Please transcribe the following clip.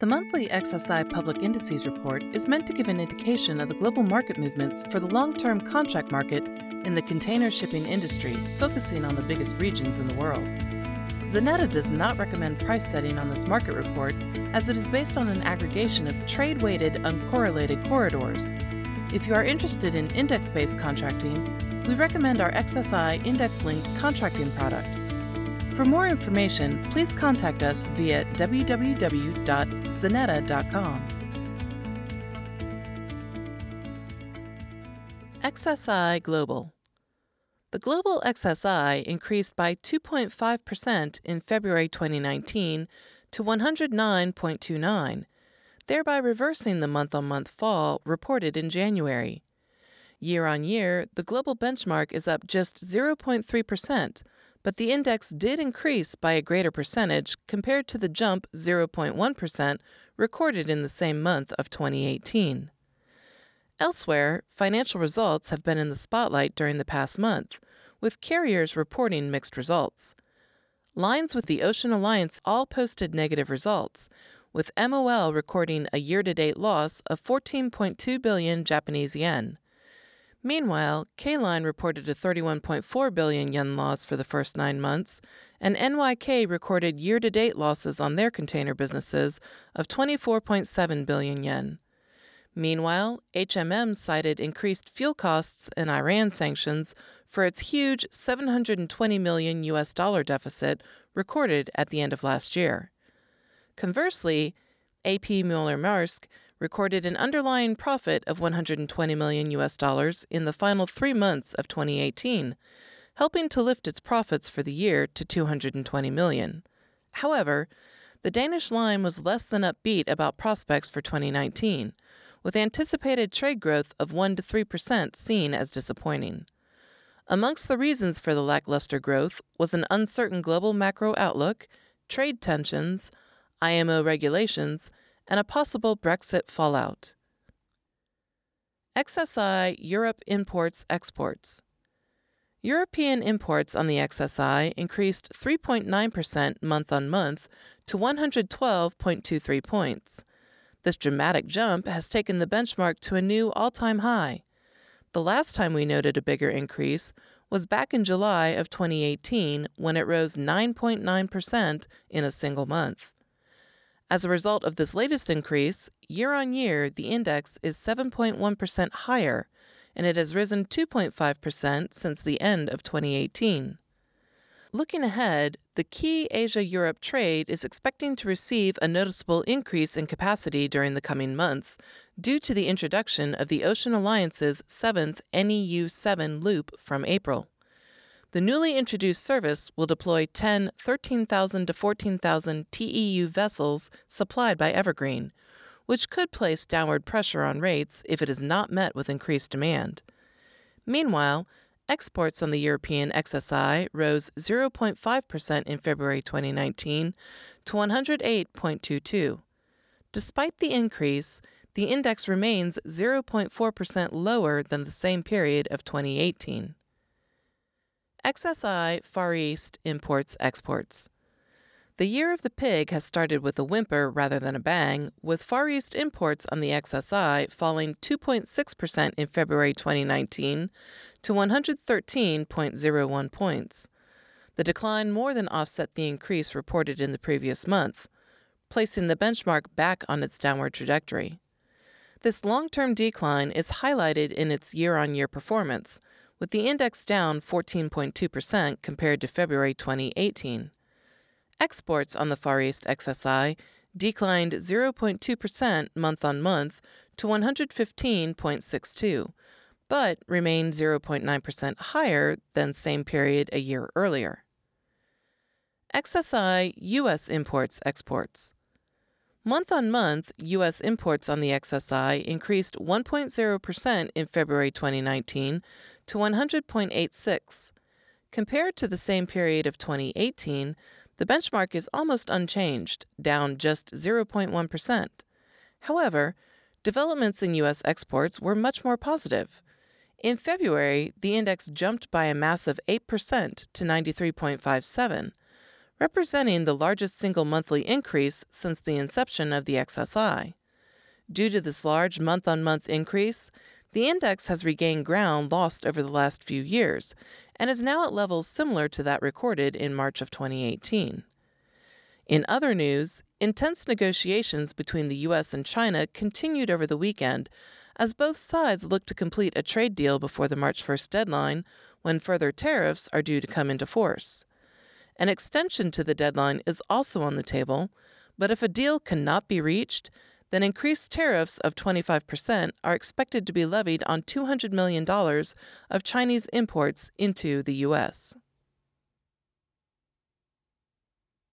The monthly XSI Public Indices Report is meant to give an indication of the global market movements for the long term contract market in the container shipping industry, focusing on the biggest regions in the world. Xeneta does not recommend price setting on this market report as it is based on an aggregation of trade weighted, uncorrelated corridors. If you are interested in index based contracting, we recommend our XSI index linked contracting product. For more information, please contact us via www.xeneta.com. XSI Global The global XSI increased by 2.5% in February 2019 to 109.29, thereby reversing the month on month fall reported in January. Year on year, the global benchmark is up just 0.3%, but the index did increase by a greater percentage compared to the jump 0.1% recorded in the same month of 2018. Elsewhere, financial results have been in the spotlight during the past month, with carriers reporting mixed results. Lines with the Ocean Alliance all posted negative results, with MOL recording a year to date loss of 14.2 billion Japanese yen. Meanwhile, K Line reported a 31.4 billion yen loss for the first nine months, and NYK recorded year to date losses on their container businesses of 24.7 billion yen. Meanwhile, HMM cited increased fuel costs and Iran sanctions for its huge 720 million US dollar deficit recorded at the end of last year. Conversely, AP Moller Maersk recorded an underlying profit of 120 million US dollars in the final 3 months of 2018, helping to lift its profits for the year to 220 million. However, the Danish line was less than upbeat about prospects for 2019, with anticipated trade growth of 1 to 3% seen as disappointing. Amongst the reasons for the lackluster growth was an uncertain global macro outlook, trade tensions, IMO regulations, and a possible Brexit fallout. XSI Europe Imports Exports European imports on the XSI increased 3.9% month on month to 112.23 points. This dramatic jump has taken the benchmark to a new all time high. The last time we noted a bigger increase was back in July of 2018 when it rose 9.9% in a single month. As a result of this latest increase, year on year, the index is 7.1% higher, and it has risen 2.5% since the end of 2018. Looking ahead, the key Asia Europe trade is expecting to receive a noticeable increase in capacity during the coming months due to the introduction of the Ocean Alliance's seventh NEU 7 loop from April. The newly introduced service will deploy 10 13,000 to 14,000 TEU vessels supplied by Evergreen, which could place downward pressure on rates if it is not met with increased demand. Meanwhile, exports on the European XSI rose 0.5% in February 2019 to 108.22. Despite the increase, the index remains 0.4% lower than the same period of 2018. XSI Far East imports exports. The year of the pig has started with a whimper rather than a bang, with Far East imports on the XSI falling 2.6% in February 2019 to 113.01 points. The decline more than offset the increase reported in the previous month, placing the benchmark back on its downward trajectory. This long term decline is highlighted in its year on year performance, with the index down 14.2% compared to February 2018. Exports on the Far East XSI declined 0.2% month on month to 115.62, but remained 0.9% higher than same period a year earlier. XSI US imports exports. Month on month, U.S. imports on the XSI increased 1.0% in February 2019 to 100.86. Compared to the same period of 2018, the benchmark is almost unchanged, down just 0.1%. However, developments in U.S. exports were much more positive. In February, the index jumped by a massive 8% to 93.57. representing the largest single monthly increase since the inception of the XSI. Due to this large month on month increase, the index has regained ground lost over the last few years and is now at levels similar to that recorded in March of 2018. In other news, intense negotiations between the U.S. and China continued over the weekend as both sides look to complete a trade deal before the March 1st deadline, when further tariffs are due to come into force. An extension to the deadline is also on the table, but if a deal cannot be reached, then increased tariffs of 25% are expected to be levied on $200 million of Chinese imports into the U.S.